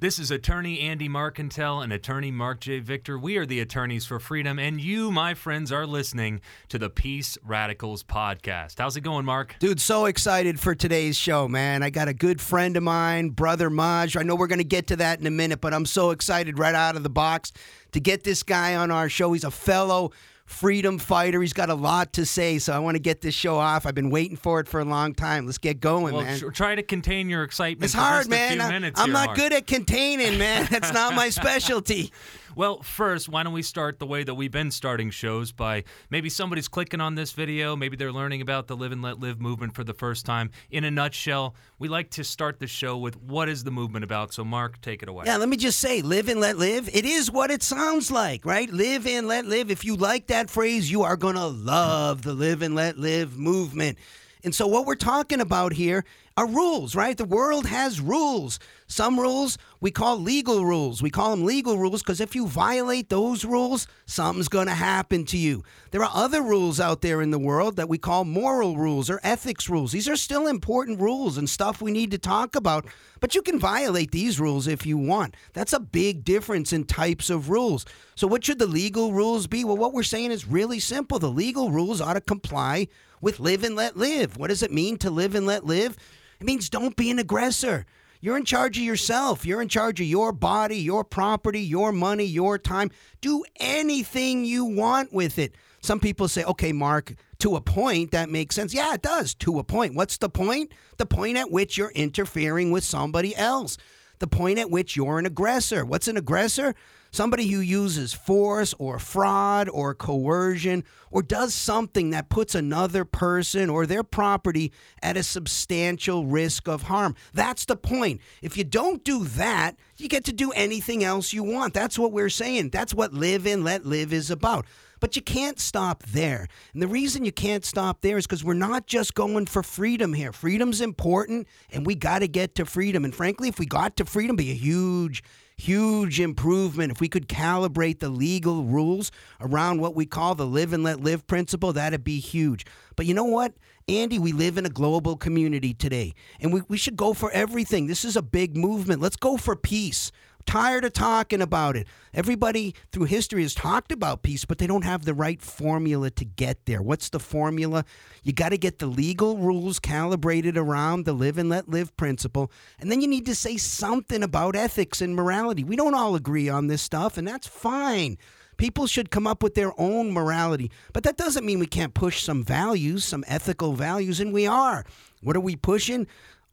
This is attorney Andy Marcantel and attorney Marc J. Victor. We are the attorneys for freedom, and you, my friends, are listening to the Peace Radicals podcast. How's it going, Marc? Dude, so excited for today's show, man. I got a good friend of mine, brother Maj. I know we're going to get to that in a minute, but I'm so excited right out of the box to get this guy on our show. He's a fellow freedom fighter. He's got a lot to say, so I want to get this show off. I've been waiting for it for a long time. Let's get going, well, man. Tr- try to contain your excitement. It's hard, man. I'm, I'm here, not good at containing, man. That's not my specialty. Well, first, why don't we start the way that we've been starting shows by maybe somebody's clicking on this video, maybe they're learning about the Live and Let Live movement for the first time. In a nutshell, we like to start the show with what is the movement about. So, Marc, take it away. Yeah, let me just say, live and let live. It is what it sounds like, right? Live and let live. If you like that phrase, you are going to love the live and let live movement. And so, what we're talking about here are rules, right? The world has rules. Some rules we call legal rules. We call them legal rules because if you violate those rules, something's going to happen to you. There are other rules out there in the world that we call moral rules or ethics rules. These are still important rules and stuff we need to talk about, but you can violate these rules if you want. That's a big difference in types of rules. So, what should the legal rules be? Well, what we're saying is really simple. The legal rules ought to comply with live and let live. What does it mean to live and let live? It means don't be an aggressor. You're in charge of yourself. You're in charge of your body, your property, your money, your time. Do anything you want with it. Some people say, okay, Marc, to a point, that makes sense. Yeah, it does, to a point. What's the point? The point at which you're interfering with somebody else. The point at which you're an aggressor. What's an aggressor? Somebody who uses force or fraud or coercion or does something that puts another person or their property at a substantial risk of harm. That's the point. If you don't do that, you get to do anything else you want. That's what we're saying. That's what live and let live is about. But you can't stop there. And the reason you can't stop there is because we're not just going for freedom here. Freedom's important, and we got to get to freedom. And frankly, if we got to freedom, be a huge, huge improvement. If we could calibrate the legal rules around what we call the live and let live principle, that'd be huge. But you know what? Andy, we live in a global community today, and we, we should go for everything. This is a big movement. Let's go for peace tired of talking about it. Everybody through history has talked about peace, but they don't have the right formula to get there. What's the formula? You got to get the legal rules calibrated around the live and let live principle, and then you need to say something about ethics and morality. We don't all agree on this stuff, and that's fine. People should come up with their own morality, but that doesn't mean we can't push some values, some ethical values, and we are. What are we pushing?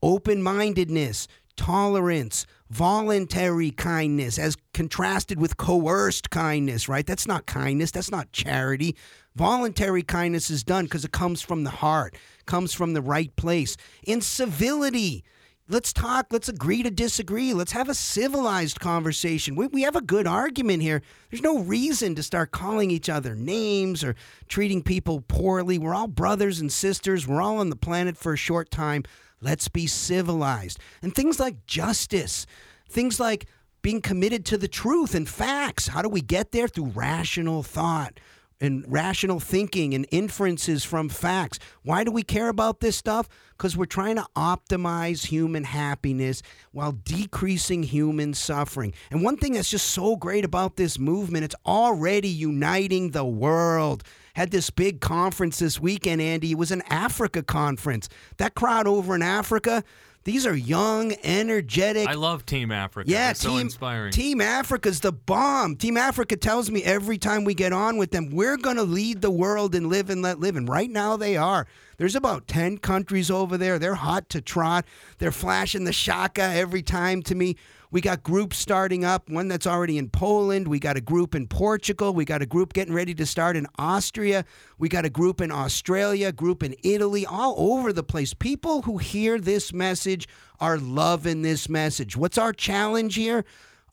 Open mindedness, tolerance, voluntary kindness as contrasted with coerced kindness, right? That's not kindness, that's not charity. Voluntary kindness is done because it comes from the heart, comes from the right place. In civility, let's talk, let's agree to disagree, let's have a civilized conversation. We, we have a good argument here. There's no reason to start calling each other names or treating people poorly. We're all brothers and sisters, we're all on the planet for a short time. Let's be civilized. And things like justice, things like being committed to the truth and facts. How do we get there? Through rational thought and rational thinking and inferences from facts. Why do we care about this stuff? Because we're trying to optimize human happiness while decreasing human suffering. And one thing that's just so great about this movement, it's already uniting the world had this big conference this weekend, Andy. It was an Africa conference. That crowd over in Africa, these are young, energetic. I love Team Africa. Yeah, team, so inspiring. Team Africa's the bomb. Team Africa tells me every time we get on with them, we're going to lead the world and live and let live. And right now they are. There's about 10 countries over there. They're hot to trot. They're flashing the shaka every time to me. We got groups starting up, one that's already in Poland. We got a group in Portugal. We got a group getting ready to start in Austria. We got a group in Australia, group in Italy, all over the place. People who hear this message are loving this message. What's our challenge here?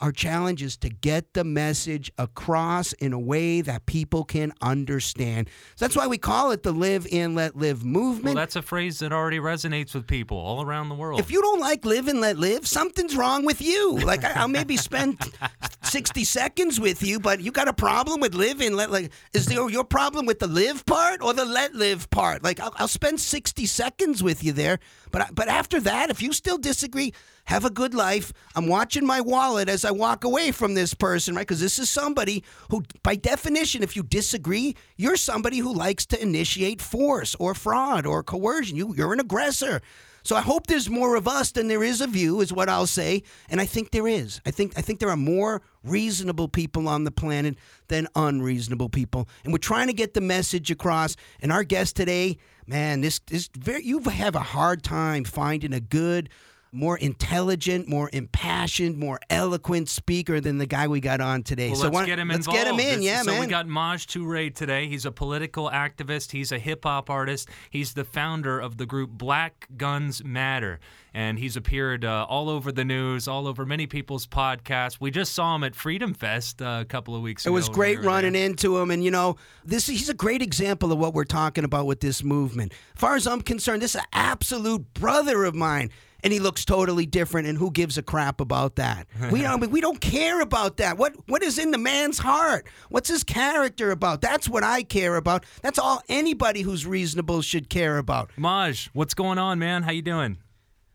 Our challenge is to get the message across in a way that people can understand. So that's why we call it the Live and Let Live movement. Well, that's a phrase that already resonates with people all around the world. If you don't like Live and Let Live, something's wrong with you. Like I'll maybe spend 60 seconds with you, but you got a problem with living. Let, like, is there your problem with the live part or the let live part? Like, I'll, I'll spend 60 seconds with you there, but but after that, if you still disagree, have a good life. I'm watching my wallet as I walk away from this person, right? Because this is somebody who, by definition, if you disagree, you're somebody who likes to initiate force or fraud or coercion. You, you're an aggressor. So I hope there's more of us than there is of you, is what I'll say. And I think there is. I think I think there are more reasonable people on the planet than unreasonable people. And we're trying to get the message across. And our guest today, man, this is very you have a hard time finding a good more intelligent, more impassioned, more eloquent speaker than the guy we got on today. Well, so let's why, get him in, let's involved. get him in, This- yeah, so man. So we got Maj Toure today. He's a political activist. He's a hip hop artist. He's the founder of the group Black Guns Matter, and he's appeared uh, all over the news, all over many people's podcasts. We just saw him at Freedom Fest uh, a couple of weeks It ago. It was great we running there. into him, and you know, this he's a great example of what we're talking about with this movement. As far as I'm concerned, this is an absolute brother of mine, and he looks totally different. And who gives a crap about that? We don't. we don't care about that. What what is in the man's heart? What's his character about? That's what I care about. That's all anybody who's reasonable should care about. Maj, what's going on, man? How you doing?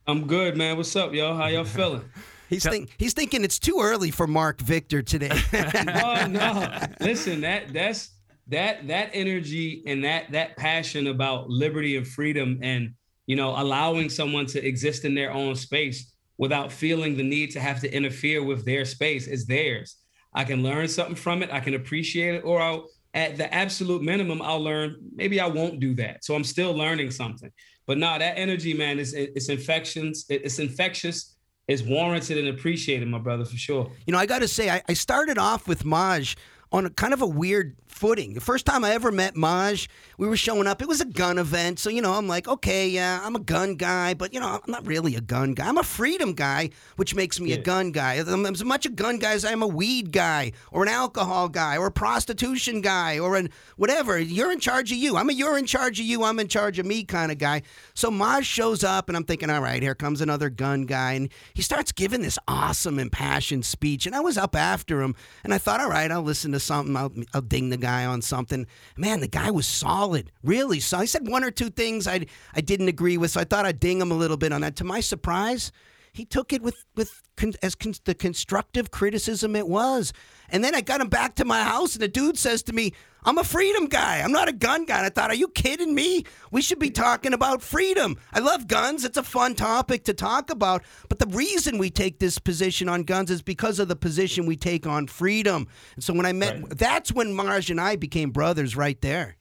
I'm good, man. What's up, y'all? How y'all feeling? He's think, he's thinking it's too early for Marc Victor today. oh no! Listen, that that's that that energy and that that passion about liberty and freedom, and you know, allowing someone to exist in their own space without feeling the need to have to interfere with their space is theirs. I can learn something from it. I can appreciate it, or I'll, at the absolute minimum, I'll learn. Maybe I won't do that. So I'm still learning something. But no, that energy, man, is it's infections. It's infectious. It's warranted and appreciated, my brother, for sure. You know, I got to say, I, I started off with Maj on a kind of a weird footing. The first time I ever met Maj, we were showing up. It was a gun event. So, you know, I'm like, okay, yeah, I'm a gun guy, but, you know, I'm not really a gun guy. I'm a freedom guy, which makes me a gun guy. I'm as much a gun guy as I am a weed guy or an alcohol guy or a prostitution guy or an whatever. You're in charge of you. I'm a you're in charge of you, I'm in charge of me kind of guy. So Maj shows up and I'm thinking, all right, here comes another gun guy. And he starts giving this awesome, impassioned speech. And I was up after him and I thought, all right, I'll listen to something. I'll, I'll ding the guy on something. Man, the guy was solid, really. So I said one or two things I, I didn't agree with. So I thought I'd ding him a little bit on that. To my surprise, he took it with with con- as con- the constructive criticism it was. And then I got him back to my house, and the dude says to me, "I'm a freedom guy. I'm not a gun guy." And I thought, "Are you kidding me? We should be talking about freedom. I love guns. It's a fun topic to talk about. But the reason we take this position on guns is because of the position we take on freedom. And so when I met, Right. that's when Maj and I became brothers, right there.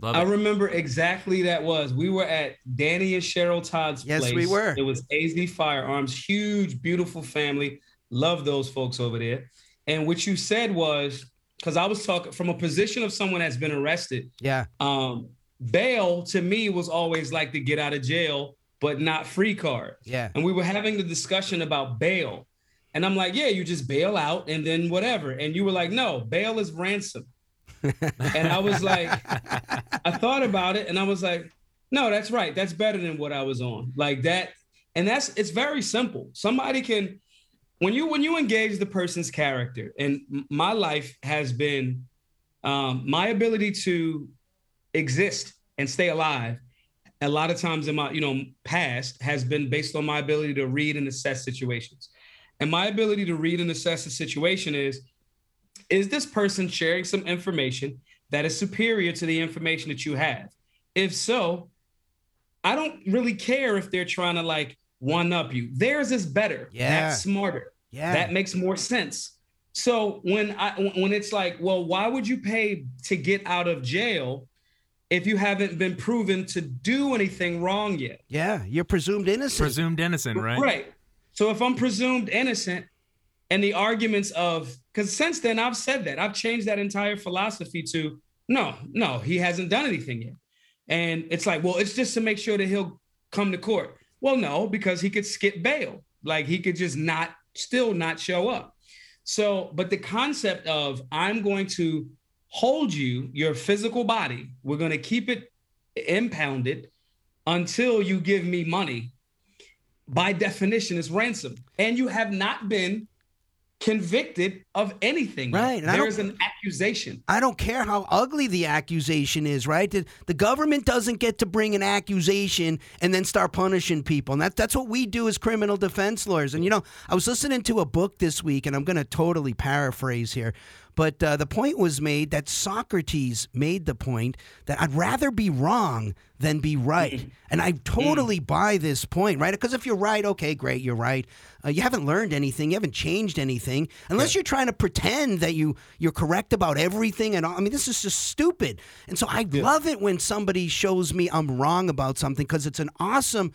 Love I it. remember exactly that was. We were at Danny and Cheryl Todd's Yes, place. we were. It was AZ Firearms, huge, beautiful family. Love those folks over there. And what you said was, because I was talking from a position of someone that's been arrested, Yeah, um, bail to me was always like the get out of jail, but not free card. yeah, And we were having the discussion about bail. And I'm like, yeah, you just bail out and then whatever. And you were like, no, bail is ransom. and I was like, I thought about it and I was like, no, that's right. That's better than what I was on. Like that. And that's it's very simple. Somebody can when you when you engage the person's character, and my life has been um, my ability to exist and stay alive a lot of times in my you know past has been based on my ability to read and assess situations. And my ability to read and assess a situation is is this person sharing some information that is superior to the information that you have? If so i don't really care if they're trying to like one up you. Theirs is better. Yeah. that's smarter. Yeah. that makes more sense. So when i when it's like well why would you pay to get out of jail if you haven't been proven to do anything wrong yet? Yeah, you're presumed innocent. Presumed innocent, right? right. So if i'm presumed innocent and the arguments of because since then i've said that. I've changed that entire philosophy to no no he hasn't done anything yet. And it's like well it's just to make sure that he'll come to court well no because he could skip bail. Like he could just not still not show up. So but the concept of i'm going to hold you your physical body we're going to keep it impounded until you give me money by definition is ransom. And you have not been convicted of anything. Right. And There's an accusation. I don't care how ugly the accusation is, right? The, the, government doesn't get to bring an accusation and then start punishing people. And that, that's what we do as criminal defense lawyers. And, you know, I was listening to a book this week, and I'm going to totally paraphrase here, but uh, the point was made that Socrates made the point that I'd rather be wrong than be right. Mm-hmm. And I totally mm. buy this point, right? Because if you're right, okay, great, you're right. Uh, you haven't learned anything, you haven't changed anything, unless yeah. you're trying to pretend that you you're correct about everything. And all. I mean, this is just stupid. And so I yeah. love it when somebody shows me I'm wrong about something because it's an awesome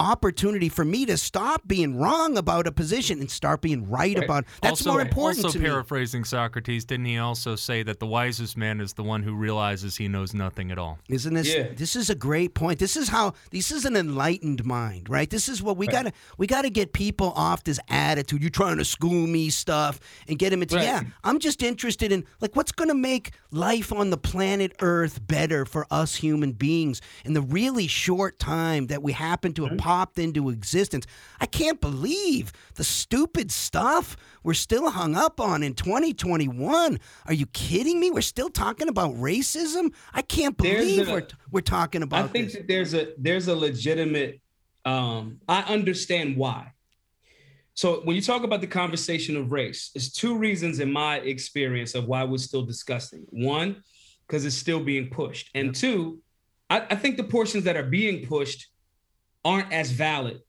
opportunity for me to stop being wrong about a position and start being right, right. about that's also, more important also to paraphrasing Socrates didn't he also say that the wisest man is the one who realizes he knows nothing at all isn't this yeah. this is a great point this is how this is an enlightened mind right this is what we right. gotta we gotta get people off this attitude you're trying to school me stuff and get them into right. yeah I'm just interested in like what's gonna make life on the planet earth better for us human beings in the really short time that we happen to mm-hmm popped into existence. I can't believe the stupid stuff we're still hung up on in 2021. Are you kidding me? We're still talking about racism? I can't believe a, we're, we're talking about I think this. that there's a there's a legitimate um, I understand why. So when you talk about the conversation of race, there's two reasons in my experience of why we're still discussing. One, because it's still being pushed. And two, I, I, think the portions that are being pushed aren't as valid.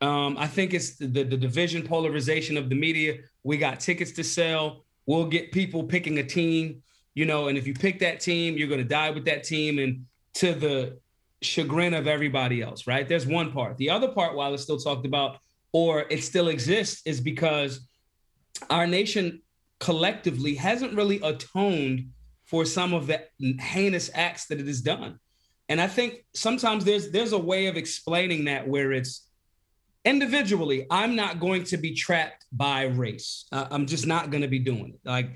Um, I think it's the, the, division polarization of the media. We got tickets to sell. We'll get people picking a team, you know, and if you pick that team, you're going to die with that team and to the chagrin of everybody else, right? There's one part. The other part, while it's still talked about or it still exists, is because our nation collectively hasn't really atoned for some of the heinous acts that it has done. And I think sometimes there's there's a way of explaining that where it's individually, I'm not going to be trapped by race. Uh, I'm just not going to be doing it. Like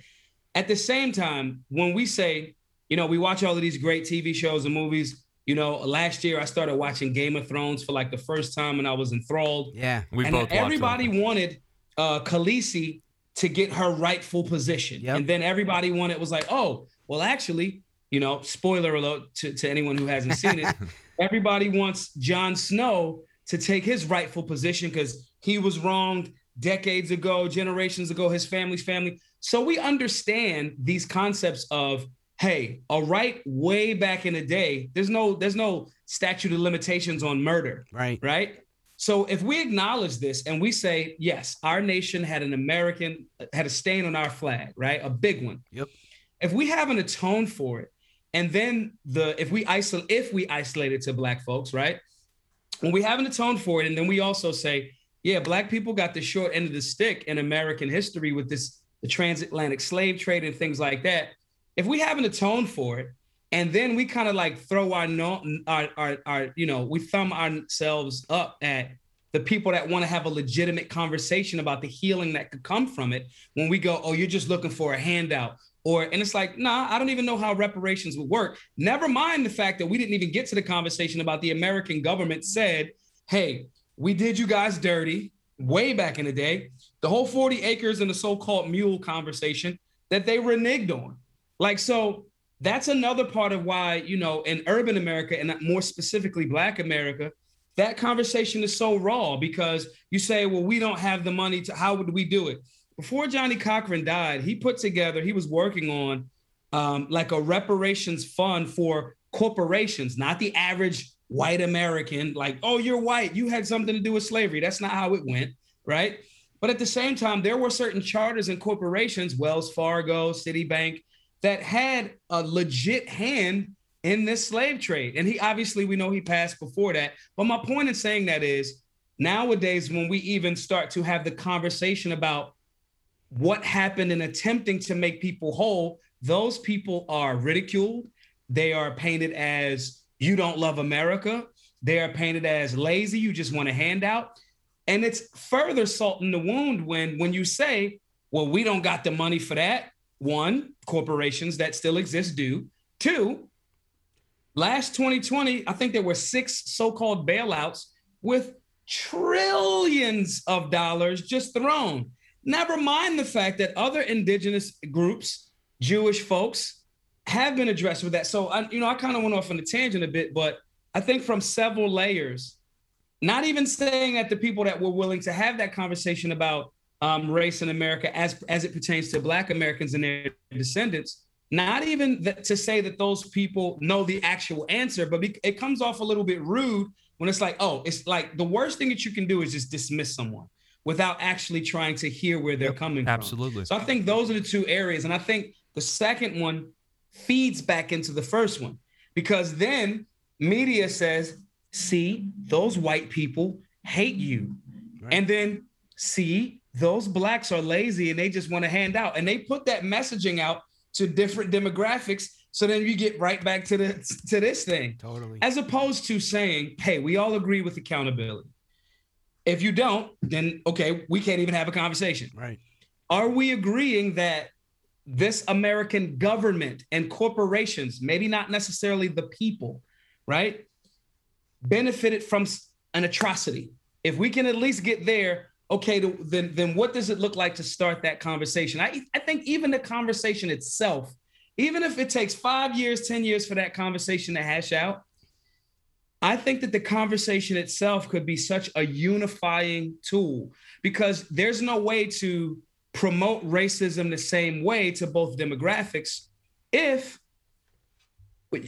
at the same time, when we say, you know, we watch all of these great TV shows and movies. You know, last year I started watching Game of Thrones for like the first time, and I was enthralled. Yeah, we and both. Everybody wanted uh, Khaleesi to get her rightful position, yep. and then everybody wanted was like, oh, well, actually, you know, spoiler alert to, to anyone who hasn't seen it. Everybody wants Jon Snow to take his rightful position because he was wronged decades ago, generations ago, his family's family. So we understand these concepts of, hey, a right way back in the day, there's no, there's no statute of limitations on murder. Right. Right. So if we acknowledge this and we say, yes, our nation had an American, had a stain on our flag, right? A big one. Yep. If we haven't atoned for it, and then the if we isolate if we isolate it to black folks, right? When we haven't atoned for it, and then we also say, yeah, black people got the short end of the stick in American history with this the transatlantic slave trade and things like that. If we haven't atoned for it, and then we kind of like throw our no our, our our you know we thumb ourselves up at the people that want to have a legitimate conversation about the healing that could come from it when we go oh you're just looking for a handout or and it's like nah i don't even know how reparations would work. Never mind the fact that we didn't even get to the conversation about the american government said hey we did you guys dirty way back in the day. The whole 40 acres and the so-called mule conversation that they reneged on. Like so that's another part of why you know in urban america and more specifically black america that conversation is so raw because you say well we don't have the money to how would we do it before Johnnie Cochran died, he put together, he was working on um, like a reparations fund for corporations, not the average white American, like, oh, you're white, you had something to do with slavery. That's not how it went, right? But at the same time, there were certain charters and corporations, Wells Fargo, Citibank, that had a legit hand in this slave trade. And he obviously, we know he passed before that. But my point in saying that is nowadays, when we even start to have the conversation about what happened in attempting to make people whole, those people are ridiculed. They are painted as you don't love America. They are painted as lazy. You just want a handout. And it's further salt in the wound when when you say, well, we don't got the money for that. One, corporations that still exist do. Two, last 2020, I think there were six so-called bailouts with trillions of dollars just thrown. Never mind the fact that other indigenous groups, Jewish folks, have been addressed with that. So, I, you know, I kind of went off on a tangent a bit, but I think from several layers, not even saying that the people that were willing to have that conversation about um, race in America as as it pertains to Black Americans and their descendants, not even that, to say that those people know the actual answer, but it comes off a little bit rude when it's like, oh, it's like the worst thing that you can do is just dismiss someone without actually trying to hear where they're coming Absolutely. from. Absolutely. So I think those are the two areas. And I think the second one feeds back into the first one because then media says, see, those white people hate you. Right. And then, see, those blacks are lazy and they just want to hand out. And they put that messaging out to different demographics. So then you get right back to the to this thing. Totally. As opposed to saying, hey, we all agree with accountability. If you don't, then okay, we can't even have a conversation. Right. Are we agreeing that this American government and corporations, maybe not necessarily the people, right, benefited from an atrocity? If we can at least get there, okay, then then what does it look like to start that conversation? I, I think even the conversation itself, even if it takes five years, 10 years for that conversation to hash out, I think that the conversation itself could be such a unifying tool because there's no way to promote racism the same way to both demographics if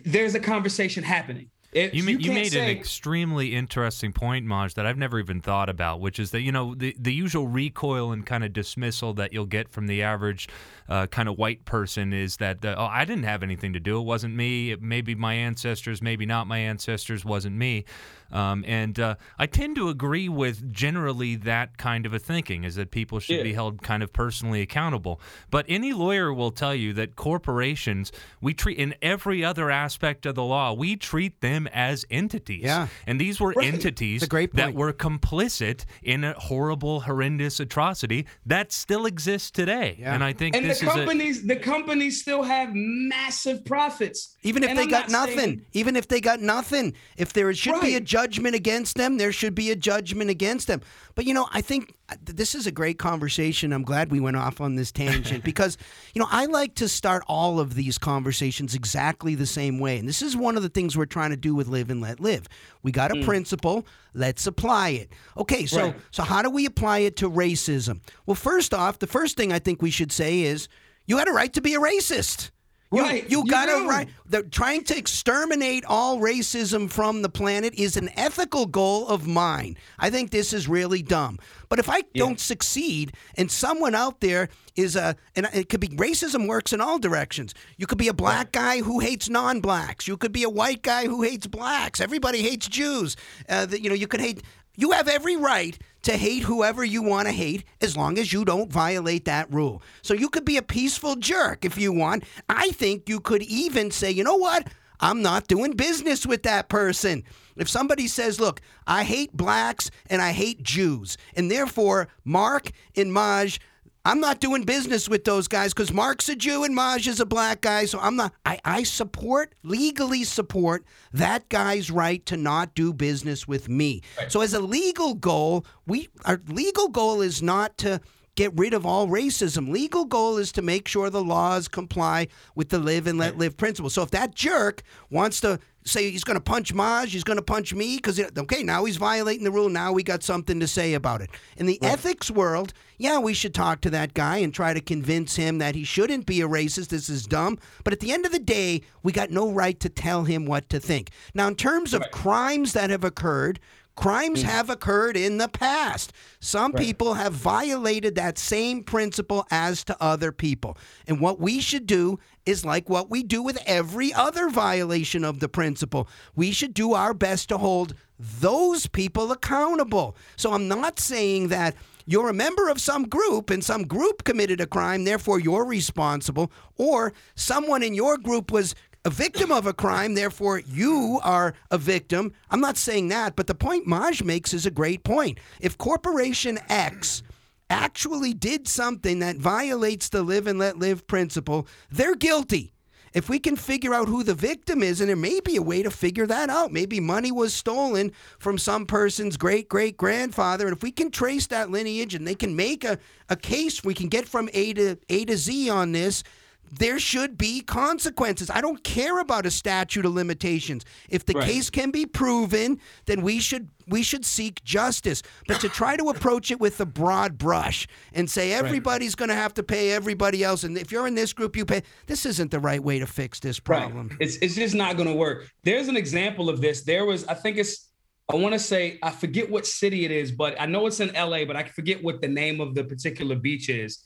there's a conversation happening. It, you, you, you made say, an extremely interesting point, Maj, that I've never even thought about, which is that you know the the usual recoil and kind of dismissal that you'll get from the average uh, kind of white person is that uh, oh I didn't have anything to do, it wasn't me, it maybe my ancestors, maybe not my ancestors, wasn't me. Um, and uh, I tend to agree with generally that kind of a thinking is that people should yeah. be held kind of personally accountable. But any lawyer will tell you that corporations, we treat in every other aspect of the law, we treat them as entities. Yeah. And these were right. entities that were complicit in a horrible, horrendous atrocity that still exists today. Yeah. And I think and this the companies, the companies still have massive profits. Even if and they I'm got nothing, saying... even if they got nothing, if there should right. be a judgment against them, there should be a judgment against them. But you know, I think this is a great conversation. I'm glad we went off on this tangent because you know I like to start all of these conversations exactly the same way, and this is one of the things we're trying to do with Live and Let Live. We got a mm. principle, let's apply it. Okay, so right. so how do we apply it to racism? Well, first off, the first thing I think we should say is you had a right to be a racist. Right. You, got to right. The, trying to exterminate all racism from the planet is an ethical goal of mine. I think this is really dumb. But if I yeah. don't succeed, and someone out there is a, and it could be racism works in all directions. You could be a black guy who hates non-blacks. You could be a white guy who hates blacks. Everybody hates Jews. Uh, the, you know, you could hate. You have every right to hate whoever you want to hate as long as you don't violate that rule. So you could be a peaceful jerk if you want. I think you could even say, you know what? I'm not doing business with that person. If somebody says, look, I hate blacks and I hate Jews, and therefore Marc and Maj I'm not doing business with those guys because Marc's a Jew and Maj is a black guy. So I'm not. I, I support legally support that guy's right to not do business with me. Right. So as a legal goal, we our legal goal is not to get rid of all racism. Legal goal is to make sure the laws comply with the live and let live principle. So if that jerk wants to say he's going to punch Maj, he's going to punch me because okay, now he's violating the rule. Now we got something to say about it. In the right. ethics world, yeah, we should talk to that guy and try to convince him that he shouldn't be a racist. This is dumb. But at the end of the day, we got no right to tell him what to think. Now, in terms of right. crimes that have occurred, Crimes mm. have occurred in the past. Some right. people have violated that same principle as to other people. And what we should do is like what we do with every other violation of the principle. We should do our best to hold those people accountable. So I'm not saying that you're a member of some group and some group committed a crime, therefore you're responsible, or someone in your group was a victim of a crime, therefore you are a victim. I'm not saying that, but the point Maj makes is a great point. If Corporation X actually did something that violates the live and let live principle, they're guilty. If we can figure out who the victim is, and there may be a way to figure that out. Maybe money was stolen from some person's great great grandfather. And if we can trace that lineage and they can make a, a case, we can get from A to A to Z on this there should be consequences. I don't care about a statute of limitations. If the right. case can be proven, then we should we should seek justice. But to try to approach it with a broad brush and say everybody's right. going to have to pay everybody else, and if you're in this group, you pay. This isn't the right way to fix this problem. Right. It's it's just not going to work. There's an example of this. There was, I think it's. I want to say I forget what city it is, but I know it's in LA, but I forget what the name of the particular beach is.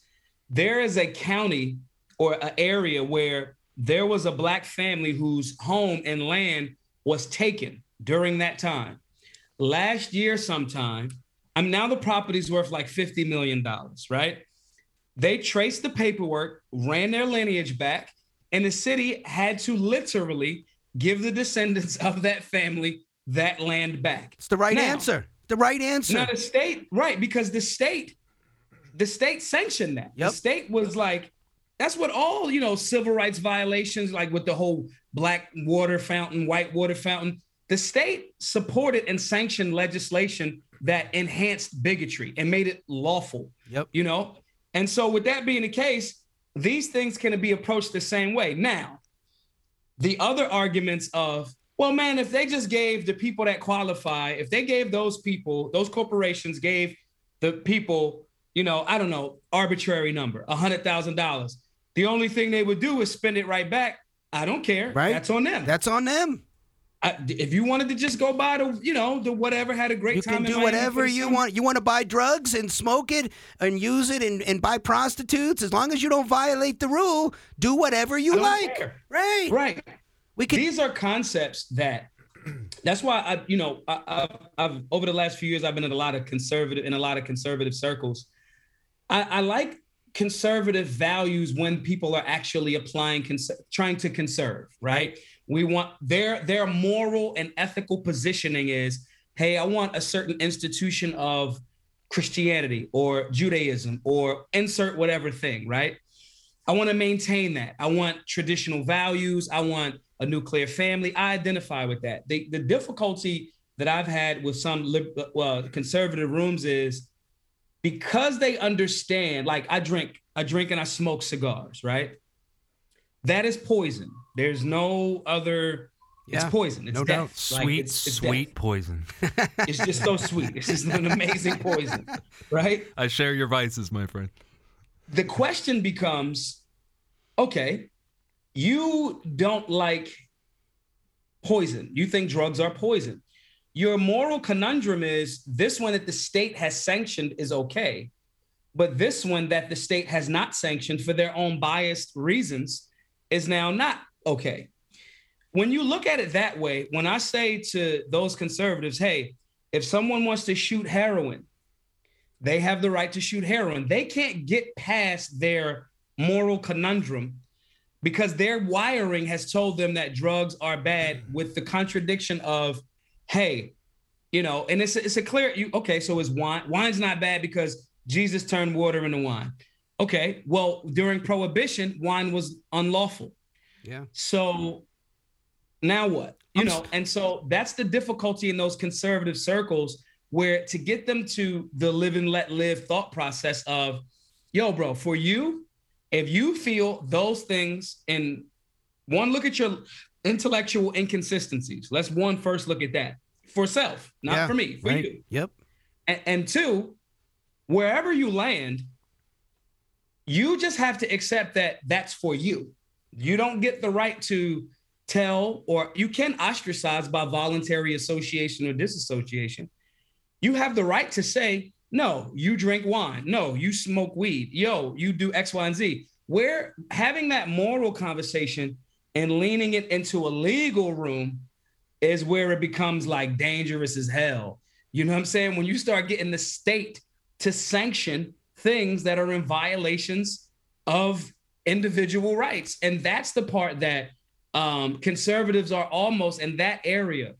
There is a county or an area where there was a black family whose home and land was taken during that time. Last year, sometime, I'm now the property's worth like $50 million, right? They traced the paperwork, ran their lineage back, and the city had to literally give the descendants of that family that land back. It's the right now, answer. The right answer. Now the state, right? Because the state, the state sanctioned that. Yep. The state was like, that's what all, you know, civil rights violations, like with the whole black water fountain, white water fountain, the state supported and sanctioned legislation that enhanced bigotry and made it lawful. Yep. You know, and so with that being the case, these things can be approached the same way. Now, the other arguments of, well, man, if they just gave the people that qualify, if they gave those people, those corporations gave the people, you know, I don't know, arbitrary number, a hundred thousand dollars. The only thing they would do is spend it right back. I don't care. Right. That's on them. That's on them. I, if you wanted to just go buy the, you know, the whatever, had a great you time. You can do whatever you want. You want to buy drugs and smoke it and use it and, and buy prostitutes. As long as you don't violate the rule, do whatever you like. Care. Right. Right. We can. These are concepts that. That's why I, you know, I, I, have over the last few years I've been in a lot of conservative in a lot of conservative circles. I, I like conservative values when people are actually applying cons- trying to conserve right? We want their their moral and ethical positioning is hey i want a certain institution of christianity or judaism or insert whatever thing right? I want to maintain that. I want traditional values. I want a nuclear family. I identify with that. The, the difficulty that i've had with some lib- uh, well, conservative rooms is because they understand like i drink i drink and i smoke cigars right? That is poison. There's no other yeah, it's poison. It's no death. doubt. Like, sweet it's, it's sweet death. poison. It's just so sweet. It's just an amazing poison right? I share your vices my friend. The question becomes okay you don't like poison. You think drugs are poison your moral conundrum is this one that the state has sanctioned is okay, but this one that the state has not sanctioned for their own biased reasons is now not okay. When you look at it that way, when I say to those conservatives, hey, if someone wants to shoot heroin, they have the right to shoot heroin. They can't get past their moral conundrum because their wiring has told them that drugs are bad mm. with the contradiction of hey, you know, and it's a, it's a clear you okay, so is wine wine's not bad because Jesus turned water into wine. Okay, well, during prohibition, wine was unlawful. Yeah. So now what? You know, and so that's the difficulty in those conservative circles where to get them to the live and let live thought process of, yo, bro, for you, if you feel those things and one, look at your intellectual inconsistencies. Let's one first look at that for self, not yeah, for me, for right. you. Yep. And, and two, wherever you land, you just have to accept that that's for you. You don't get the right to tell, or you can ostracize by voluntary association or disassociation. You have the right to say, no, you drink wine. No, you smoke weed. Yo, you do X, Y, and Z. Where having that moral conversation and leaning it into a legal room is where it becomes like dangerous as hell. You know what I'm saying? When you start getting the state to sanction things that are in violations of individual rights. And that's the part that um, conservatives are almost in that area.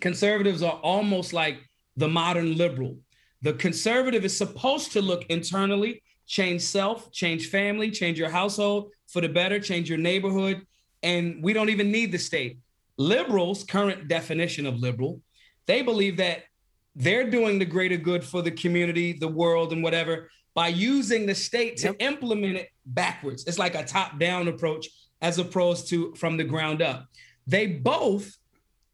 Conservatives are almost like the modern liberal. The conservative is supposed to look internally, change self, change family, change your household for the better, change your neighborhood, and we don't even need the state. Liberals, current definition of liberal, they believe that they're doing the greater good for the community, the world, and whatever by using the state to yep. implement it backwards. It's like a top down approach as opposed to from the ground up. They both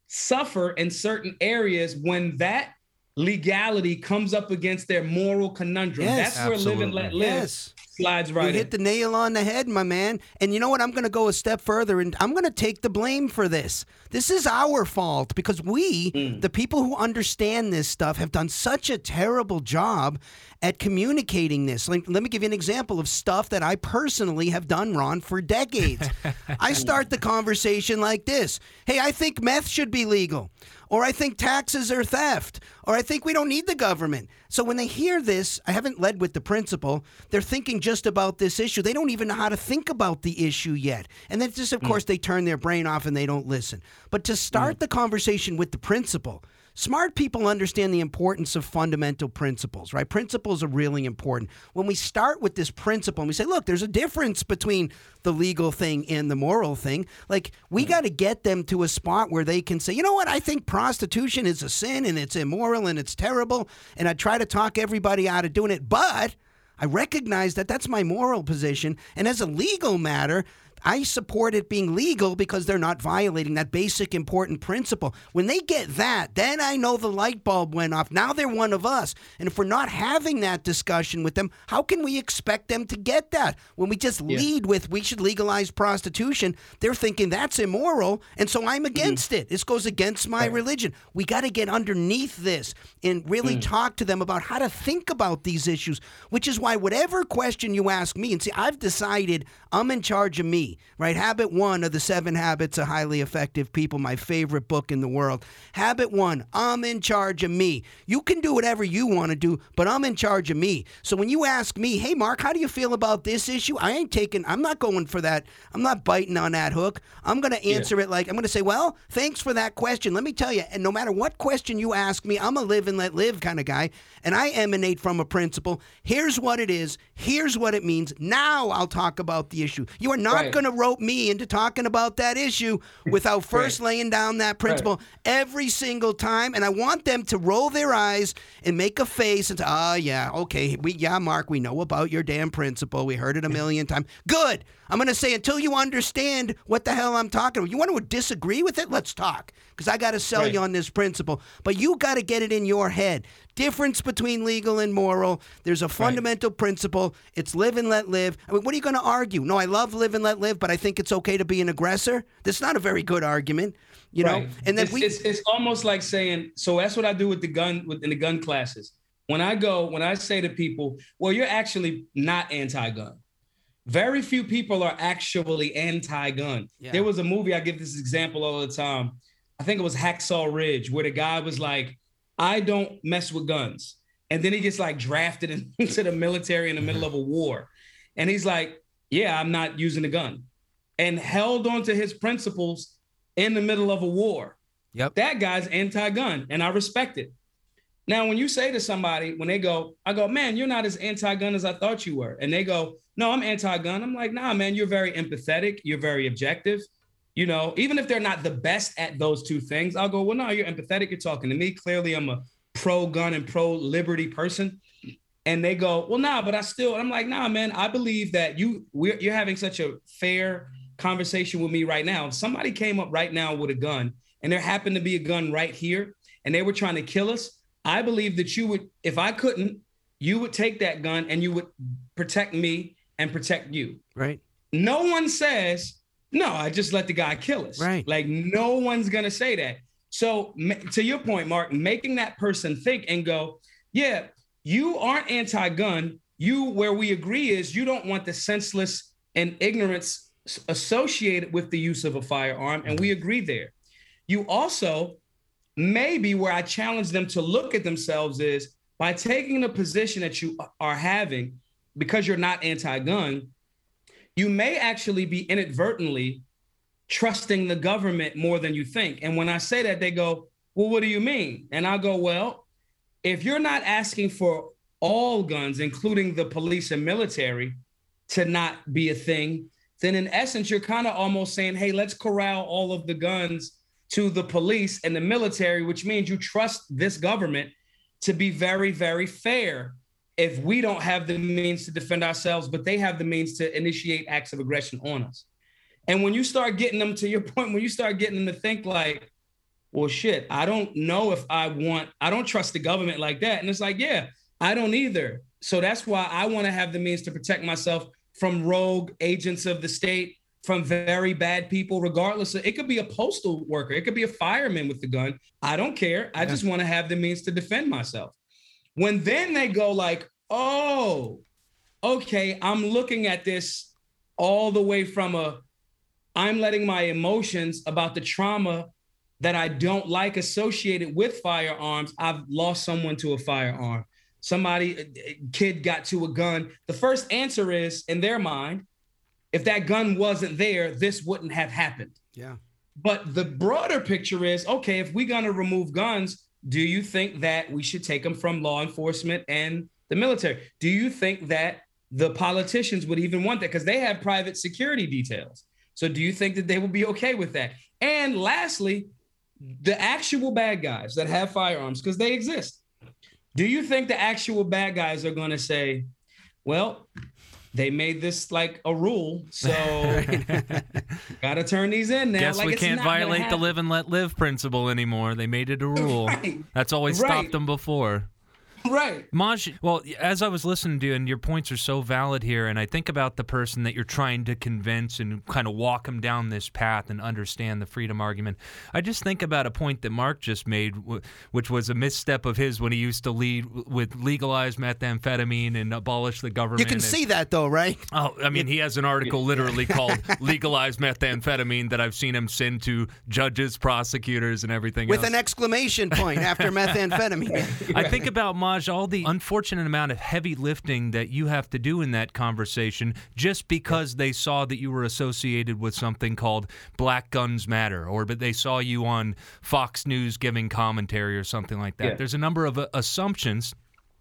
suffer in certain areas when that legality comes up against their moral conundrum. Yes, That's absolutely. where live and let live yes slides right. You hit the nail on the head, my man. And you know what? I'm going to go a step further and I'm going to take the blame for this. This is our fault because we, mm. the people who understand this stuff, have done such a terrible job at communicating this. Like, let me give you an example of stuff that I personally have done, Ron, for decades. I start the conversation like this Hey, I think meth should be legal or I think taxes are theft, or I think we don't need the government. So when they hear this, I haven't led with the principle. They're thinking just about this issue. They don't even know how to think about the issue yet. And then just, of mm. course, they turn their brain off and they don't listen. But to start mm. the conversation with the principle, Smart people understand the importance of fundamental principles, right? Principles are really important. When we start with this principle and we say, look, there's a difference between the legal thing and the moral thing, like we got to get them to a spot where they can say, you know what, I think prostitution is a sin and it's immoral and it's terrible. And I try to talk everybody out of doing it. But I recognize that that's my moral position. And as a legal matter, I support it being legal because they're not violating that basic important principle. When they get that, then I know the light bulb went off. Now they're one of us. And if we're not having that discussion with them, how can we expect them to get that? When we just yeah. lead with we should legalize prostitution, they're thinking that's immoral. And so I'm mm-hmm. against mm-hmm. it. This goes against my right. religion. We got to get underneath this and really mm. talk to them about how to think about these issues, which is why whatever question you ask me, and see, I've decided I'm in charge of me right? Habit one of the seven habits of highly effective people, my favorite book in the world. Habit one, I'm in charge of me. You can do whatever you want to do, but I'm in charge of me. So when you ask me, hey, Marc, how do you feel about this issue? I ain't taking, I'm not going for that. I'm not biting on that hook. I'm going to answer yeah. it like, I'm going to say, well, thanks for that question. Let me tell you, and no matter what question you ask me, I'm a live and let live kind of guy, and I emanate from a principle. Here's what it is. Here's what it means. Now I'll talk about the issue. You are not right. going to rope me into talking about that issue without first right. laying down that principle right. every single time. And I want them to roll their eyes and make a face and say, oh, yeah, okay, we, yeah, Marc, we know about your damn principle. We heard it a million times. Good. I'm going to say until you understand what the hell I'm talking about. You want to disagree with it? Let's talk because I got to sell you on this principle. But you got to get it in your head. Difference between legal and moral. There's a fundamental right. principle. It's live and let live. I mean, what are you going to argue? No, I love live and let live, but I think it's okay to be an aggressor. That's not a very good argument. You right. know, and then it's, we. It's, it's almost like saying. So that's what I do with the gun with in the gun classes. When I go, when I say to people, "Well, you're actually not anti-gun." Very few people are actually anti-gun. Yeah. There was a movie I give this example all the time. I think it was Hacksaw Ridge, where the guy was like, "I don't mess with guns," and then he gets like drafted into the military in the middle of a war, and he's like, "Yeah, I'm not using a gun," and held on to his principles in the middle of a war. Yep. That guy's anti-gun, and I respect it. Now, when you say to somebody, when they go, I go, man, you're not as anti-gun as I thought you were. And they go, no, I'm anti-gun. I'm like, nah, man, you're very empathetic. You're very objective. You know, even if they're not the best at those two things, I'll go, well, no, you're empathetic. You're talking to me. Clearly, I'm a pro-gun and pro-liberty person. And they go, well, nah, but I still, I'm like, nah, man, I believe that you, we're, you're having such a fair conversation with me right now. If somebody came up right now with a gun and there happened to be a gun right here and they were trying to kill us, I believe that you would, if I couldn't, you would take that gun and you would protect me and protect you. Right. No one says, no, I just let the guy kill us. Right. Like no one's going to say that. So to your point, Marc, making that person think and go, yeah, you aren't anti-gun. You, where we agree is you don't want the senseless and ignorance associated with the use of a firearm. And we mm-hmm. agree there. You also maybe where I challenge them to look at themselves is by taking the position that you are having because you're not anti-gun, you may actually be inadvertently trusting the government more than you think. And when I say that, they go, Well, what do you mean? And I go, Well, if you're not asking for all guns, including the police and military, to not be a thing, then in essence, you're kind of almost saying, hey, let's corral all of the guns to the police and the military, which means you trust this government to be very, very fair if we don't have the means to defend ourselves, but they have the means to initiate acts of aggression on us. And when you start getting them to your point, when you start getting them to think like, well, shit, I don't know if I want, I don't trust the government like that. And it's like, yeah, I don't either. So that's why I want to have the means to protect myself from rogue agents of the state, from very bad people, regardless of it could be a postal worker, it could be a fireman with the gun. I don't care. I yeah. just want to have the means to defend myself. When then they go like, oh, okay, I'm looking at this all the way from a I'm letting my emotions about the trauma that I don't like associated with firearms. I've lost someone to a firearm. Somebody, uh, uh, kid got to a gun. The first answer is in their mind, if that gun wasn't there, this wouldn't have happened. Yeah. But the broader picture is okay, if we're going to remove guns, do you think that we should take them from law enforcement and the military? Do you think that the politicians would even want that? Because they have private security details. So do you think that they will be okay with that? And lastly, the actual bad guys that have firearms, because they exist. Do you think the actual bad guys are going to say, well, they made this like a rule, so gotta turn these in now. Guess like, we can't violate the live and let live principle anymore. They made it a rule. Right. That's always right. stopped them before. Right. Maj, well, as I was listening to you, and your points are so valid here, and I think about the person that you're trying to convince and kind of walk them down this path and understand the freedom argument. I just think about a point that Marc just made, which was a misstep of his when he used to lead with legalize methamphetamine and abolish the government. You can and, see that, though, right? Oh, I mean, he has an article literally called Legalize Methamphetamine that I've seen him send to judges, prosecutors, and everything With else. an exclamation point after methamphetamine. I think about Maj, all the unfortunate amount of heavy lifting that you have to do in that conversation just because they saw that you were associated with something called Black Guns Matter, or but they saw you on Fox News giving commentary or something like that. Yeah. There's a number of uh, assumptions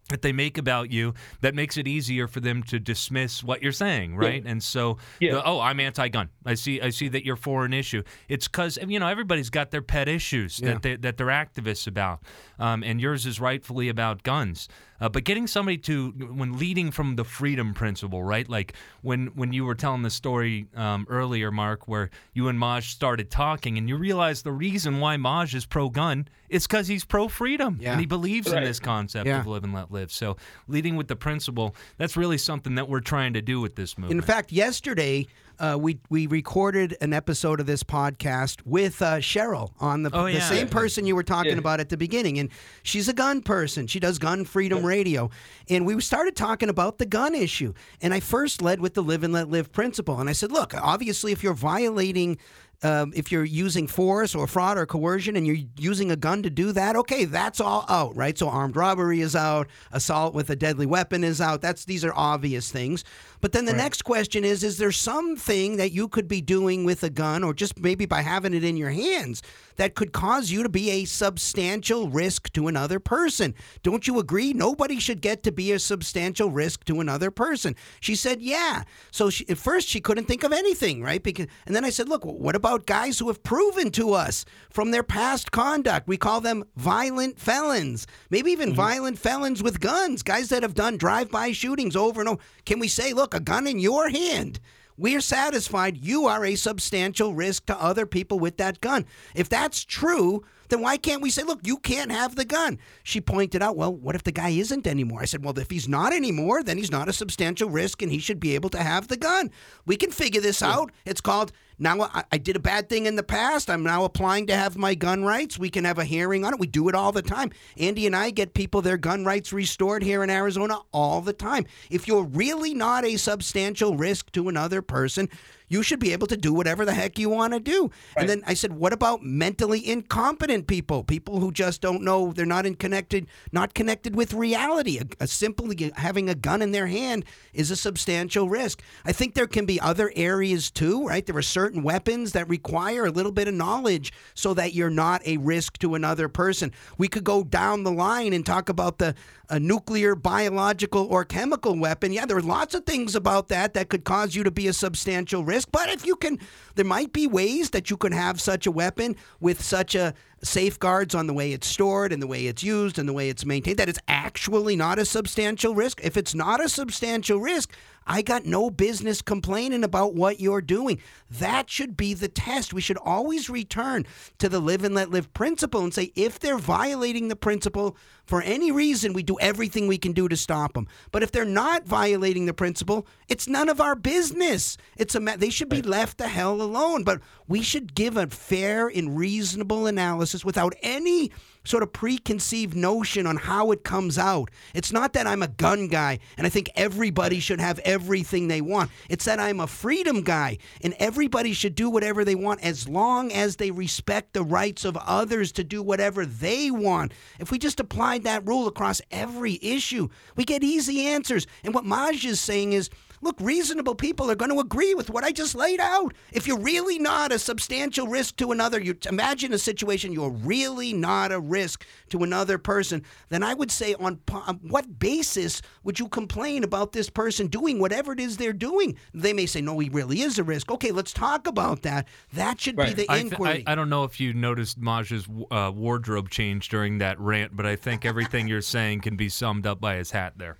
that they make about you that makes it easier for them to dismiss what you're saying, right? Yeah. And so, yeah. the, oh, I'm anti-gun. I see. I see that you're for an issue. It's because you know everybody's got their pet issues yeah. that they, that they're activists about, um, and yours is rightfully about guns. Uh, but getting somebody to when leading from the freedom principle, right? Like when when you were telling the story um, earlier, Marc, where you and Maj started talking, and you realized the reason why Maj is pro-gun is because he's pro-freedom yeah. and he believes right. in this concept yeah. of live and let live. So leading with the principle, that's really something that we're trying to do with this movement. In fact, yesterday uh, we we recorded an episode of this podcast with uh, Cheryl on the, oh, the same person you were talking Yeah. about at the beginning, and she's a gun person. She does Gun Freedom Radio, and we started talking about the gun issue. And I first led with the live and let live principle, and I said, look, obviously, if you're violating um, if you're using force or fraud or coercion and you're using a gun to do that, okay, that's all out, right? So armed robbery is out, assault with a deadly weapon is out. That's these are obvious things. But then the Right. next question is is there something that you could be doing with a gun or just maybe by having it in your hands that could cause you to be a substantial risk to another person? Don't you agree? Nobody should get to be a substantial risk to another person. She said, "Yeah." So she, at first she couldn't think of anything, right? Because and then I said, "Look, what about guys who have proven to us from their past conduct? We call them violent felons. Maybe even mm-hmm. violent felons with guns, guys that have done drive-by shootings over and over. Can we say, look, a gun in your hand?" We're satisfied you are a substantial risk to other people with that gun. If that's true, then why can't we say, look, you can't have the gun? She pointed out, well, what if the guy isn't anymore? I said, well, if he's not anymore, then he's not a substantial risk and he should be able to have the gun. We can figure this out. It's called now I, I did a bad thing in the past. I'm now applying to have my gun rights. We can have a hearing on it. We do it all the time. Andy and I get people their gun rights restored here in Arizona all the time. If you're really not a substantial risk to another person, you should be able to do whatever the heck you want to do. And then I said, what about mentally incompetent people? People who just don't know they're not in connected, not connected with reality. A, a simply having a gun in their hand is a substantial risk. I think there can be other areas too, right? There are certain weapons that require a little bit of knowledge so that you're not a risk to another person. We could go down the line and talk about the a nuclear, biological, or chemical weapon. Yeah, there are lots of things about that that could cause you to be a substantial risk. But if you can, there might be ways that you can have such a weapon with such a safeguards on the way it's stored and the way it's used and the way it's maintained that it's actually not a substantial risk. If it's not a substantial risk, I got no business complaining about what you're doing. That should be the test. We should always return to the live and let live principle and say if they're violating the principle for any reason, we do everything we can do to stop them. But if they're not violating the principle, it's none of our business. It's a they should be left the hell alone. But we should give a fair and reasonable analysis without any sort of preconceived notion on how it comes out. It's not that I'm a gun guy and I think everybody should have everything they want. It's that I'm a freedom guy and everybody should do whatever they want as long as they respect the rights of others to do whatever they want. If we just applied that rule across every issue, we get easy answers. And what Maj is saying is, Look, reasonable people are going to agree with what I just laid out. If you're really not a substantial risk to another, you imagine a situation you're really not a risk to another person, then I would say on, on what basis would you complain about this person doing whatever it is they're doing? They may say, no, he really is a risk. Okay, let's talk about that. That should right. be the I inquiry. Th- I, I, don't know if you noticed Maj's uh, wardrobe change during that rant, but I think everything you're saying can be summed up by his hat there.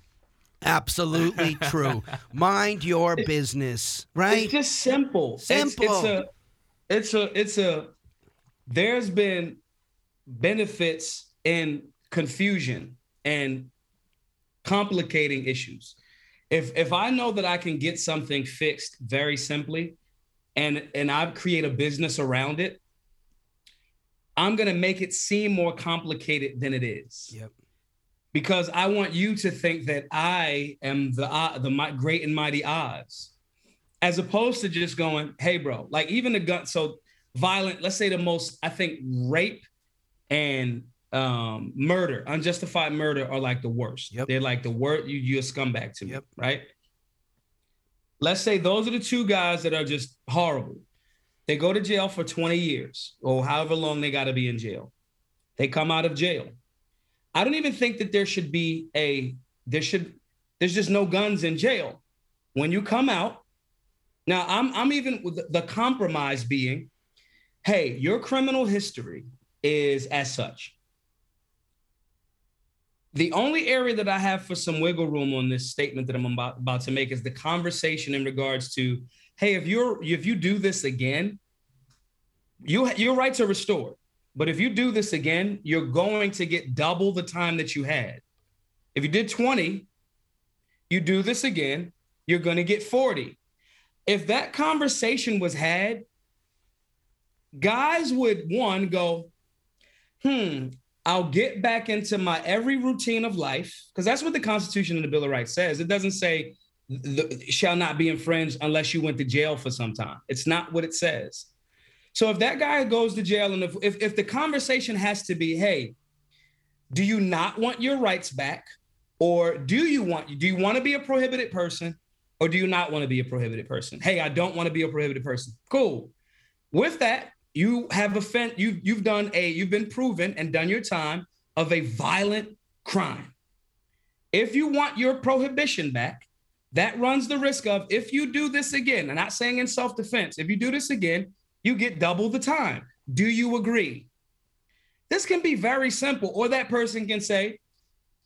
Absolutely true. Mind your business, right? It's just simple. Simple. It's, it's, a, it's a, it's a. There's been benefits in confusion and complicating issues. If if I know that I can get something fixed very simply, and and I create a business around it, I'm gonna make it seem more complicated than it is. Yep because I want you to think that I am the uh, the my, great and mighty Oz, as opposed to just going, "Hey, bro!" Like even the gun. So violent. Let's say the most. I think rape and um, murder, unjustified murder, are like the worst. Yep. They're like the worst. You you a scumbag to me, yep. right? Let's say those are the two guys that are just horrible. They go to jail for 20 years or however long they got to be in jail. They come out of jail I don't even think that there should be a there should there's just no guns in jail. When you come out, now I'm I'm even the compromise being, hey, your criminal history is as such. The only area that I have for some wiggle room on this statement that I'm about, about to make is the conversation in regards to, hey, if you're if you do this again, you your rights are restored. But if you do this again, you're going to get double the time that you had. If you did 20, you do this again, you're going to get 40. If that conversation was had, guys would one go, hmm, I'll get back into my every routine of life, because that's what the Constitution and the Bill of Rights says. It doesn't say the, shall not be infringed unless you went to jail for some time. It's not what it says. So if that guy goes to jail and if, if, if the conversation has to be, hey, do you not want your rights back? Or do you want do you want to be a prohibited person or do you not want to be a prohibited person? Hey, I don't want to be a prohibited person. Cool. With that, you have offend you you've done a you've been proven and done your time of a violent crime. If you want your prohibition back, that runs the risk of if you do this again, I'm not saying in self-defense, if you do this again, you get double the time. Do you agree? This can be very simple, or that person can say,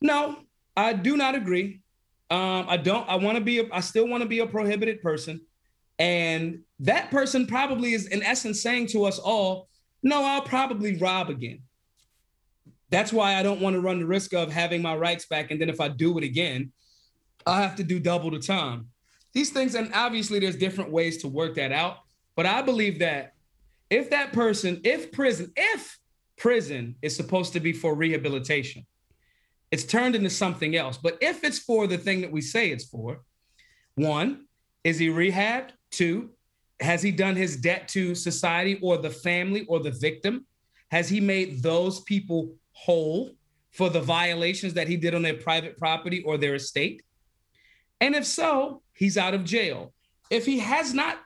No, I do not agree. Um, I don't, I want to be, a, I still want to be a prohibited person. And that person probably is, in essence, saying to us all, No, I'll probably rob again. That's why I don't want to run the risk of having my rights back. And then if I do it again, I'll have to do double the time. These things, and obviously there's different ways to work that out. But I believe that if that person, if prison, if prison is supposed to be for rehabilitation, it's turned into something else. But if it's for the thing that we say it's for, one, is he rehabbed? Two, has he done his debt to society or the family or the victim? Has he made those people whole for the violations that he did on their private property or their estate? And if so, he's out of jail. If he has not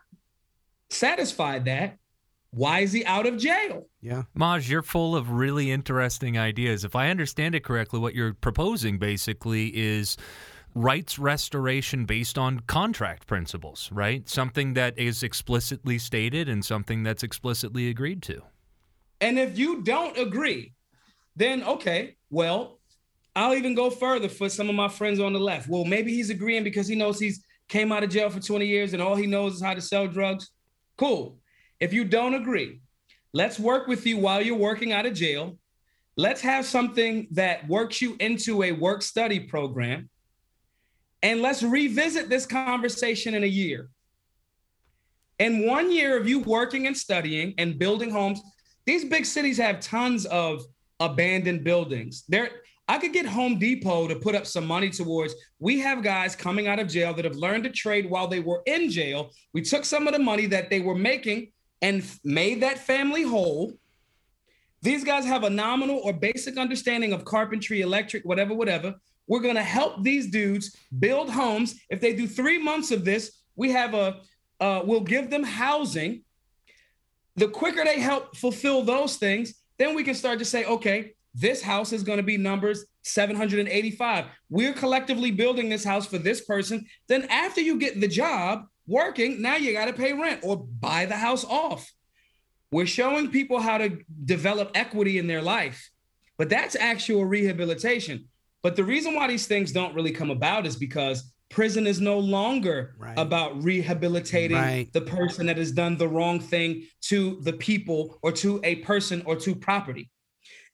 satisfied that, why is he out of jail? Yeah. Maj, you're full of really interesting ideas. If I understand it correctly, what you're proposing basically is rights restoration based on contract principles, right? Something that is explicitly stated and something that's explicitly agreed to. And if you don't agree, then okay, well, I'll even go further for some of my friends on the left. Well, maybe he's agreeing because he knows he's came out of jail for 20 years and all he knows is how to sell drugs. Cool. If you don't agree, let's work with you while you're working out of jail. Let's have something that works you into a work study program. And let's revisit this conversation in a year. In one year of you working and studying and building homes, these big cities have tons of abandoned buildings. There, I could get Home Depot to put up some money towards. We have guys coming out of jail that have learned to trade while they were in jail. We took some of the money that they were making and made that family whole. These guys have a nominal or basic understanding of carpentry, electric, whatever, whatever. We're going to help these dudes build homes. If they do three months of this, we have a, uh, we'll give them housing. The quicker they help fulfill those things, then we can start to say, okay, this house is going to be numbers 785. We're collectively building this house for this person. Then after you get the job working, now you got to pay rent or buy the house off. We're showing people how to develop equity in their life, but that's actual rehabilitation. But the reason why these things don't really come about is because prison is no longer right. about rehabilitating right. the person that has done the wrong thing to the people or to a person or to property.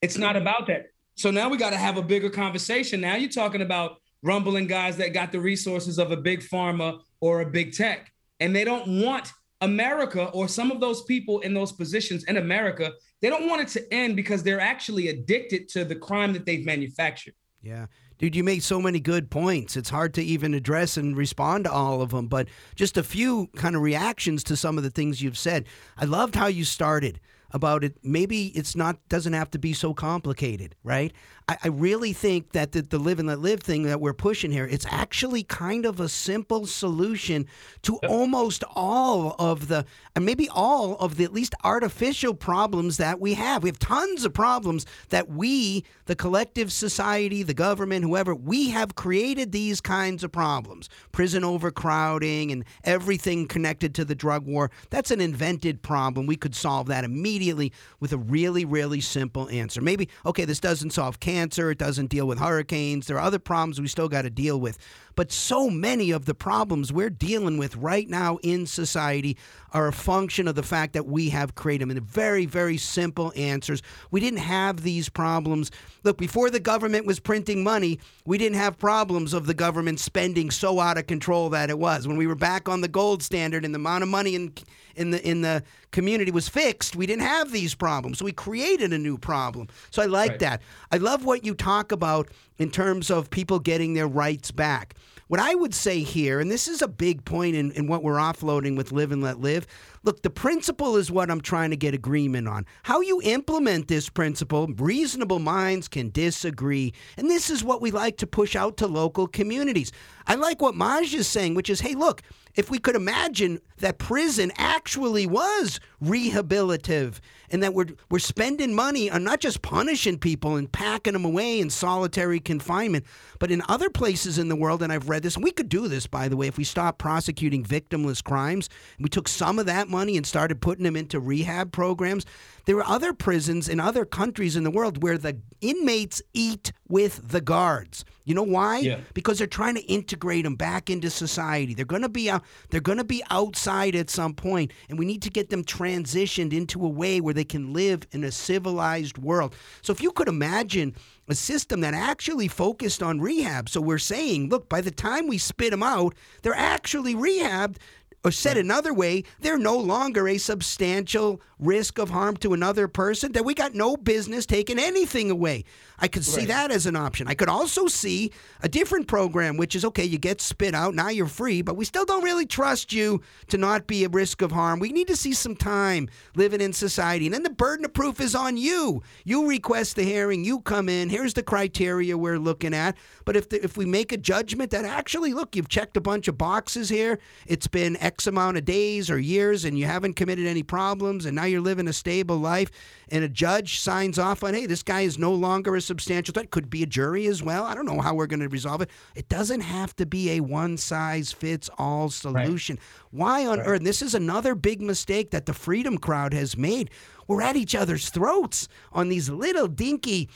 It's not about that. So now we got to have a bigger conversation. Now you're talking about rumbling guys that got the resources of a big pharma or a big tech, and they don't want America or some of those people in those positions in America. They don't want it to end because they're actually addicted to the crime that they've manufactured. Yeah. Dude, you make so many good points. It's hard to even address and respond to all of them, but just a few kind of reactions to some of the things you've said. I loved how you started about it. Maybe it's not doesn't have to be so complicated, right? I, I really think that the, the live and let live thing that we're pushing here, it's actually kind of a simple solution to almost all of the, and maybe all of the at least artificial problems that we have. We have tons of problems that we, the collective society, the government, whoever, we have created these kinds of problems. Prison overcrowding and everything connected to the drug war. That's an invented problem. We could solve that immediately with a really, really simple answer. Maybe, okay, this doesn't solve cancer cancer. It doesn't deal with hurricanes. There are other problems we still got to deal with. But so many of the problems we're dealing with right now in society are a function of the fact that we have created them in very, very simple answers. We didn't have these problems. Look, before the government was printing money, we didn't have problems of the government spending so out of control that it was. When we were back on the gold standard and the amount of money in in the in the community was fixed, we didn't have these problems. So we created a new problem. So I like right. that. I love what you talk about in terms of people getting their rights back. What I would say here, and this is a big point in, in what we're offloading with Live and Let Live, look, the principle is what I'm trying to get agreement on. How you implement this principle, reasonable minds can disagree. And this is what we like to push out to local communities. I like what Maj is saying, which is hey, look, if we could imagine that prison actually was rehabilitative and that we're, we're spending money on not just punishing people and packing them away in solitary confinement, but in other places in the world, and I've read this, and we could do this, by the way, if we stopped prosecuting victimless crimes, we took some of that money and started putting them into rehab programs. There are other prisons in other countries in the world where the inmates eat with the guards. You know why? Yeah. Because they're trying to integrate them back into society. They're going to be out, they're going to be outside at some point, and we need to get them transitioned into a way where they can live in a civilized world. So if you could imagine a system that actually focused on rehab. So we're saying, look, by the time we spit them out, they're actually rehabbed or said another way, they're no longer a substantial risk of harm to another person, that we got no business taking anything away. I could see right. that as an option. I could also see a different program, which is okay, you get spit out, now you're free, but we still don't really trust you to not be a risk of harm. We need to see some time living in society. And then the burden of proof is on you. You request the hearing, you come in, here's the criteria we're looking at. But if, the, if we make a judgment that actually, look, you've checked a bunch of boxes here, it's been X amount of days or years and you haven't committed any problems and now you're living a stable life and a judge signs off on, hey, this guy is no longer a substantial threat. Could be a jury as well. I don't know how we're going to resolve it. It doesn't have to be a one size fits all solution. Right. Why on right. earth? This is another big mistake that the Freedom Crowd has made we're at each other's throats on these little dinky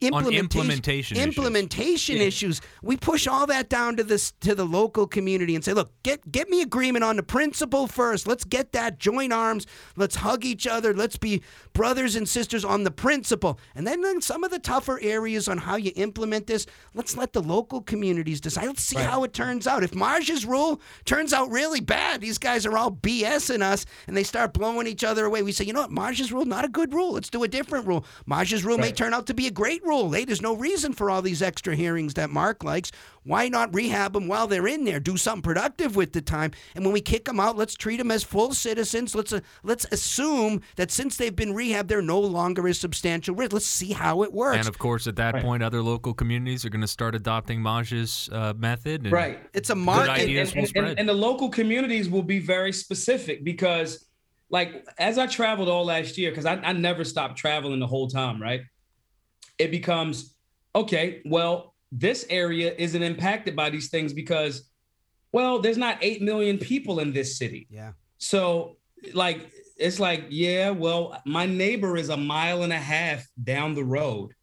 implementation, implementation, implementation issues. issues. We push all that down to this to the local community and say, look, get get me agreement on the principle first. Let's get that join arms. Let's hug each other. Let's be brothers and sisters on the principle. And then in some of the tougher areas on how you implement this, let's let the local communities decide. Let's see right. how it turns out. If Maj's rule turns out really bad, these guys are all BSing us and they start blowing each other away. We say, you know what, Maj's rule, not a good rule. Let's do a different rule. Maj's rule right. may turn out to be a great rule. Hey, there's no reason for all these extra hearings that Marc likes. Why not rehab them while they're in there? Do something productive with the time. And when we kick them out, let's treat them as full citizens. Let's uh, let's assume that since they've been rehabbed, they're no longer a substantial risk. Let's see how it works. And of course, at that right. point, other local communities are going to start adopting Maj's uh, method. right. It's a market. And, and, and, and the local communities will be very specific because like as I traveled all last year, because I, I never stopped traveling the whole time, right? It becomes okay, well, this area isn't impacted by these things because, well, there's not 8 million people in this city. Yeah. So, like, it's like, yeah, well, my neighbor is a mile and a half down the road.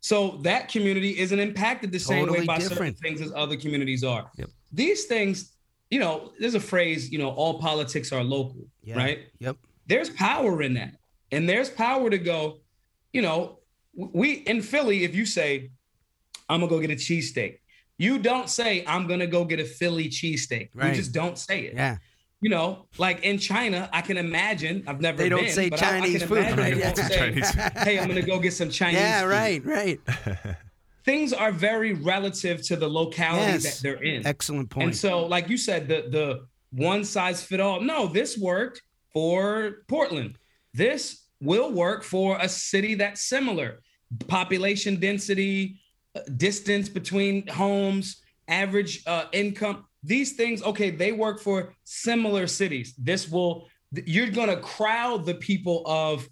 So that community isn't impacted the same way by different. certain things as other communities are. Yep. These things you know, there's a phrase, you know, all politics are local, yeah. right? Yep. There's power in that. And there's power to go, you know, we in Philly, if you say, I'm gonna go get a cheesesteak, you don't say, I'm gonna go get a Philly cheesesteak. Right. You just don't say it. Yeah. You know, like in China, I can imagine. I've never. They don't been, say Chinese I, I food. Right? Yeah. Say, hey, I'm gonna go get some Chinese. Yeah, food. right, right. things are very relative to the locality yes. that they're in. Excellent point. And so, like you said, the the one size fit all. No, this worked for Portland. This will work for a city that's similar. Population density, uh, distance between homes, average uh, income. These things, okay, they work for similar cities. This will you're going to crowd the people of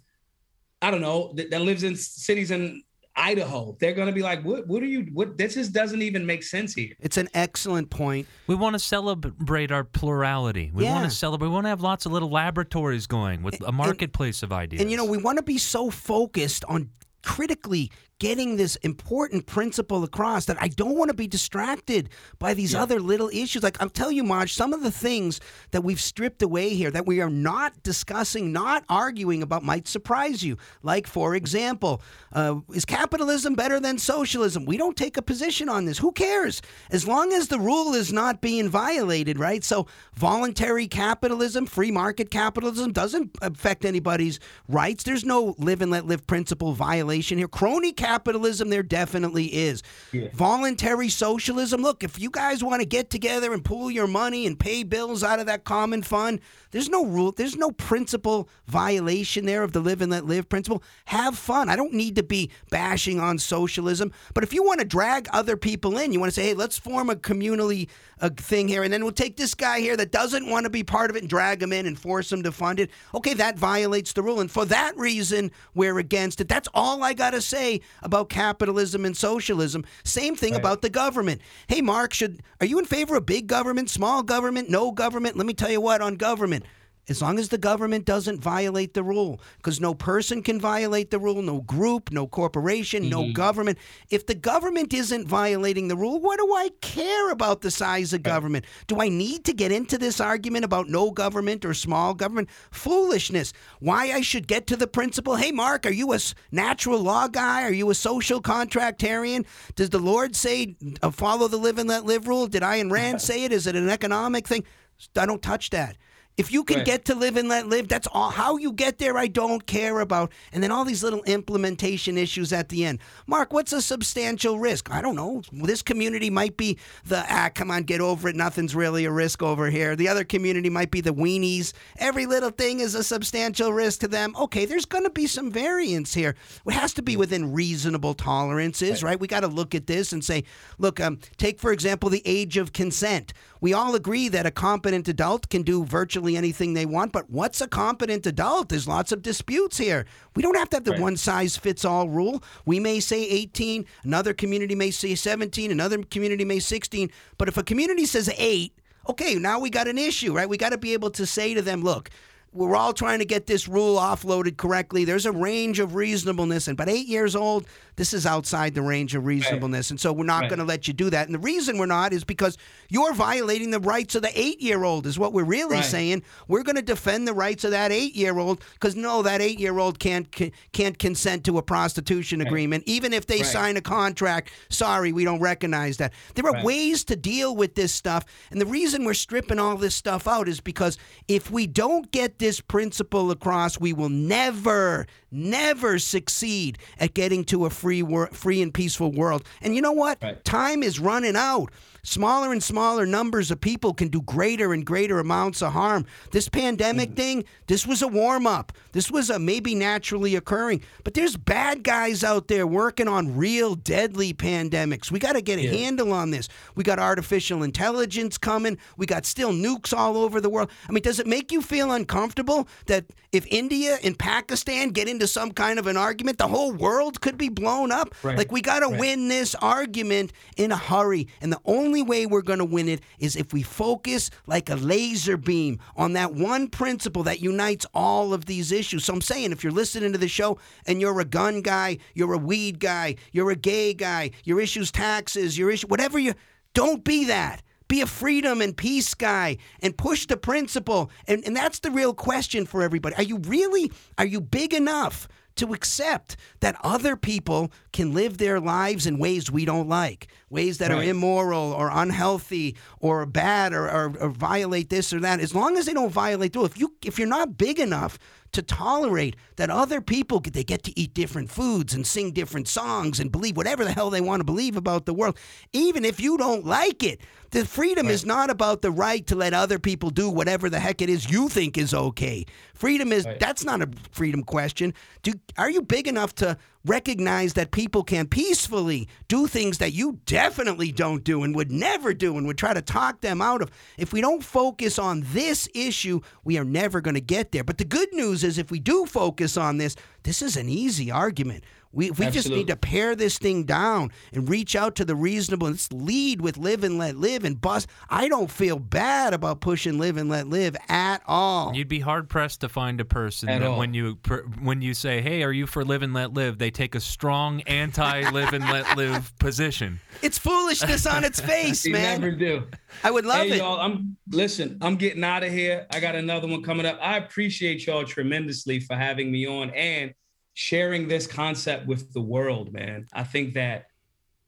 I don't know that, that lives in cities in Idaho. They're going to be like, what? What are you? What? This just doesn't even make sense here. It's an excellent point. We want to celebrate our plurality. We yeah. want to celebrate. We want to have lots of little laboratories going with a marketplace and, of ideas. And you know, we want to be so focused on critically getting this important principle across that I don't want to be distracted by these yeah. other little issues. Like I'll tell you, Maj, some of the things that we've stripped away here that we are not discussing, not arguing about, might surprise you. Like, for example, uh, is capitalism better than socialism? We don't take a position on this. Who cares? As long as the rule is not being violated, right? So, voluntary capitalism, free market capitalism doesn't affect anybody's rights. There's no live and let live principle violation here. Crony capitalism capitalism there definitely is. Yeah. Voluntary socialism. Look, if you guys want to get together and pool your money and pay bills out of that common fund, there's no rule, there's no principle violation there of the live and let live principle. Have fun. I don't need to be bashing on socialism, but if you want to drag other people in, you want to say, "Hey, let's form a communally a thing here, and then we'll take this guy here that doesn't want to be part of it and drag him in and force him to fund it." Okay, that violates the rule, and for that reason, we're against it. That's all I got to say about capitalism and socialism. Same thing right. about the government. Hey, Marc, should are you in favor of big government, small government, no government? Let me tell you what on government as long as the government doesn't violate the rule because no person can violate the rule no group no corporation mm-hmm. no government. If the government isn't violating the rule what do i care about the size of government? Do i need to get into this argument about no government or small government? Foolishness. Why i should get to the principle hey marc are you a natural law guy? Are you a social contractarian? Does the lord say uh, follow the live and let live rule? Did Ayn Rand say it? Is it an economic thing? I don't touch that If you can Right. get to live and let live, that's all. How you get there, I don't care about. And then all these little implementation issues at the end. Marc, what's a substantial risk? I don't know. This community might be the ah, come on, get over it. Nothing's really a risk over here. The other community might be the weenies. Every little thing is a substantial risk to them. Okay, there's going to be some variance here. It has to be within reasonable tolerances, right? We got to look at this and say, look, um, take for example the age of consent. We all agree that a competent adult can do virtually anything they want, but what's a competent adult? There's lots of disputes here. We don't have to have the Right. one size fits all rule. We may say 18, another community may say 17, another community may 16, but if a community says 8, okay, now we got an issue, right? We got to be able to say to them, look, we're all trying to get this rule offloaded correctly. There's a range of reasonableness, and but eight years old, this is outside the range of reasonableness, and so we're not Right. going to let you do that. And the reason we're not is because you're violating the rights of the eight-year-old. Is what we're really Right. saying. We're going to defend the rights of that eight-year-old because no, that eight-year-old can't can't consent to a prostitution agreement, even if they Right. sign a contract. Sorry, we don't recognize that. There are Right. ways to deal with this stuff, and the reason we're stripping all this stuff out is because if we don't get this principle across, we will never, never succeed at getting to a free, wor- free and peaceful world. And you know what? Right. Time is running out. Smaller and smaller numbers of people can do greater and greater amounts of harm. This pandemic mm-hmm. thing, this was a warm up. This was a maybe naturally occurring. But there's bad guys out there working on real deadly pandemics. We got to get a Yeah. handle on this. We got artificial intelligence coming. We got still nukes all over the world. I mean, does it make you feel uncomfortable that if India and Pakistan get into some kind of an argument, the whole world could be blown up? Right. Like, we got to Right. win this argument in a hurry. And the only way we're going to win it is if we focus like a laser beam on that one principle that unites all of these issues. So I'm saying if you're listening to the show and you're a gun guy, you're a weed guy, you're a gay guy, your issues taxes, your issue whatever you don't be that. Be a freedom and peace guy and push the principle. And, and that's the real question for everybody. Are you really, are you big enough to accept that other people can live their lives in ways we don't like, ways that are immoral or unhealthy or bad or, or, or violate this or that. As long as they don't violate the rule, if you if you're not big enough to tolerate that other people get- they get to eat different foods and sing different songs and believe whatever the hell they want to believe about the world, even if you don't like it. The freedom is not about the right to let other people do whatever the heck it is you think is okay. Freedom is Right. that's not a freedom question. Do are you big enough to recognize that people can peacefully do things that you definitely don't do and would never do and would try to talk them out of? If we don't focus on this issue, we are never going to get there. But the good news is if we do focus on this, this is an easy argument. We, we just need to pare this thing down and reach out to the reasonable. Let's lead with live and let live and bust. I don't feel bad about pushing live and let live at all. You'd be hard pressed to find a person At that all. when you when you say, "Hey, are you for live and let live?" they take a strong anti-live and let live position. It's foolishness on its face, You man. never do. I would love hey, it. y'all, I'm listen. I'm getting out of here. I got another one coming up. I appreciate y'all tremendously for having me on and sharing this concept with the world, man. I think that,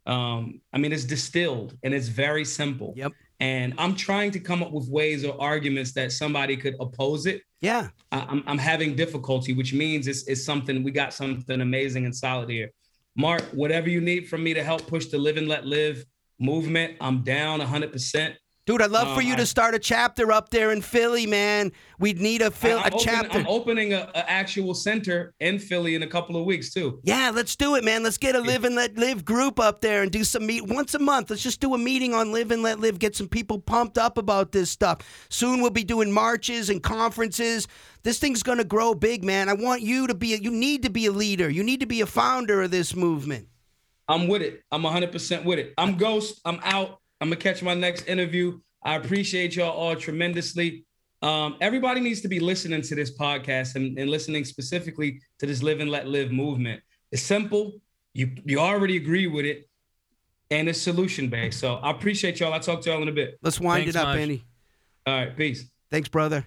um, I mean, it's distilled and it's very simple. Yep. And I'm trying to come up with ways or arguments that somebody could oppose it. Yeah. I- I'm, I'm having difficulty, which means it's, it's something we got something amazing and solid here. Marc, whatever you need from me to help push the live and let live movement, I'm down 100%. Dude, I'd love for Um, you I- to start a chapter up there in Philly, man. We'd need a, Phil, I- a I'm, open- chapter. I'm opening a, a actual center in Philly in a couple of weeks too. Yeah, let's do it, man. Let's get a live and let live group up there and do some meet once a month. Let's just do a meeting on live and let live. Get some people pumped up about this stuff. Soon we'll be doing marches and conferences. This thing's gonna grow big, man. I want you to be. A, you need to be a leader. You need to be a founder of this movement. I'm with it. I'm 100% with it. I'm Ghost. I'm out. I'm gonna catch my next interview. I appreciate y'all all tremendously. Um, everybody needs to be listening to this podcast and, and listening specifically to this live and let live movement. It's simple. You you already agree with it, and it's solution based. So I appreciate y'all. I'll talk to y'all in a bit. Let's wind Thanks it up, much. Andy. All right, peace. Thanks, brother.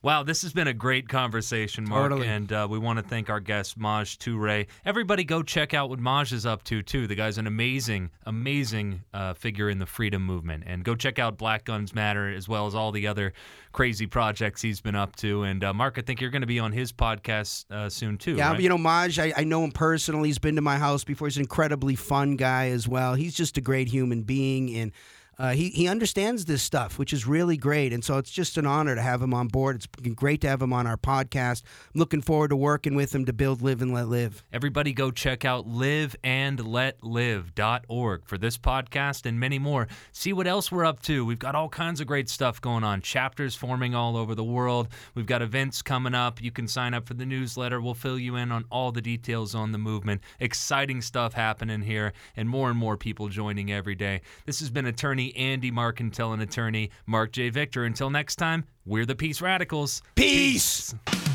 Wow, this has been a great conversation, Marc. Totally. And uh, we want to thank our guest, Maj Toure. Everybody go check out what Maj is up to, too. The guy's an amazing, amazing uh, figure in the freedom movement. And go check out Black Guns Matter as well as all the other crazy projects he's been up to. And uh, Marc, I think you're going to be on his podcast uh, soon, too. Yeah, right? you know, Maj, I, I know him personally. He's been to my house before. He's an incredibly fun guy as well. He's just a great human being. And uh, he, he understands this stuff, which is really great. And so it's just an honor to have him on board. It's great to have him on our podcast. I'm looking forward to working with him to build Live and Let Live. Everybody go check out liveandletlive.org for this podcast and many more. See what else we're up to. We've got all kinds of great stuff going on. Chapters forming all over the world. We've got events coming up. You can sign up for the newsletter. We'll fill you in on all the details on the movement. Exciting stuff happening here and more and more people joining every day. This has been attorney Andy Marcantel and attorney Marc J. Victor. Until next time, we're the Peace Radicals. Peace. Peace.